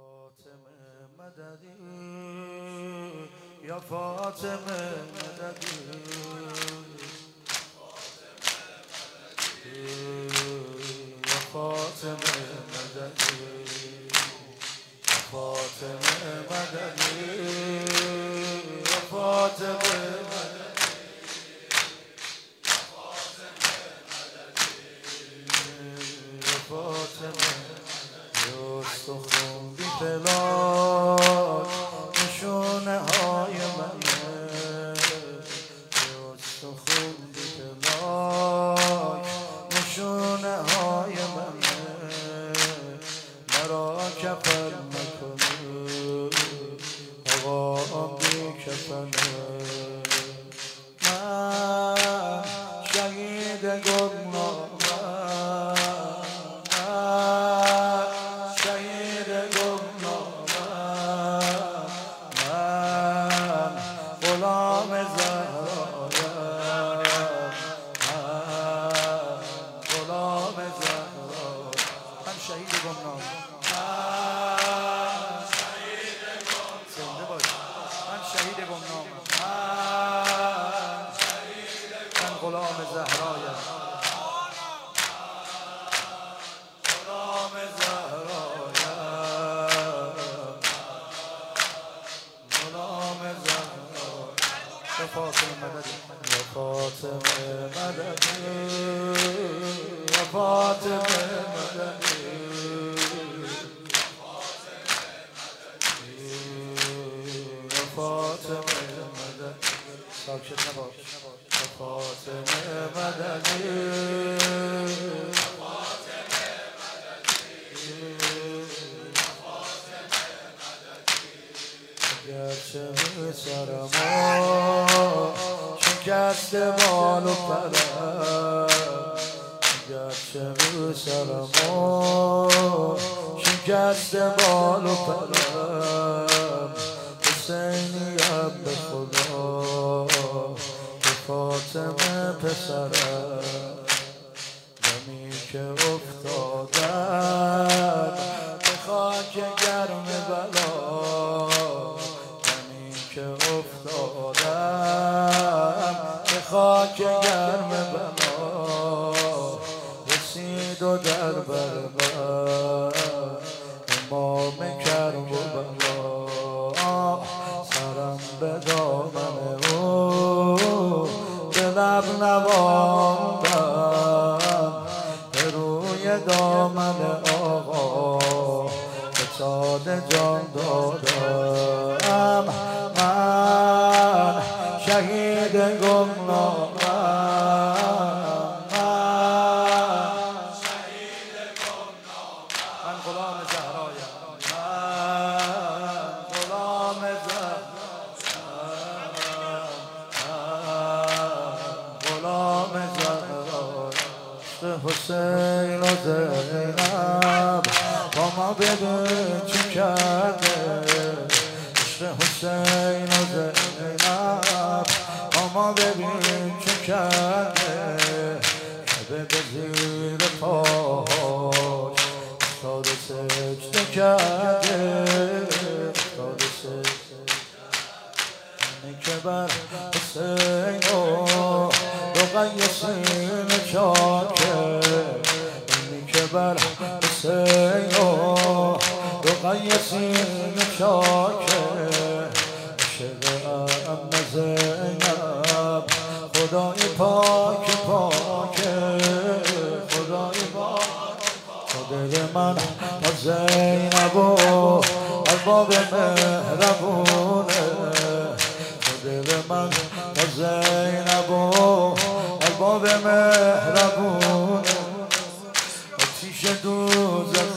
فاطمه مددی. یا فاطمه مددی. یا فاطمه مددی. یا فاطمه مددی. یا فاطمه مددی. پلاک نشونه های منه استخون بی پلاک نشونه های منه مرا کفن نکنه آقا بی کفنه یا فاطمه مدد یا فاطمه مدد یا فاطمه مدد یا فاطمه مدد ساکت نباش. یا فاطمه مدد گرچه می سرم شکست بال و پرم گرچه می سرم شکست بال و پرم حسینیم به خدا به فاطمه پسرم دمی که افتادم به خاک به لب نواندم به روی دامن آقا فتاد جان دادم. من شهید گمنامم حسین و زینب با ما ببین چی کرده. عشق حسین و زینب با ما ببین چی کرده. شبه به زیر پاش افتاده سجده کرده. افتاده سجده اینه که بر حسین و رقی سین چاکه اینه که بر حسین و رقی سین چاکه عشق ام زینب. خدای پاک پاکه خدای پاک دل من از زینب و الباب مهربونه. دل من از زینب و الباب مهربونه آتیش دوزخ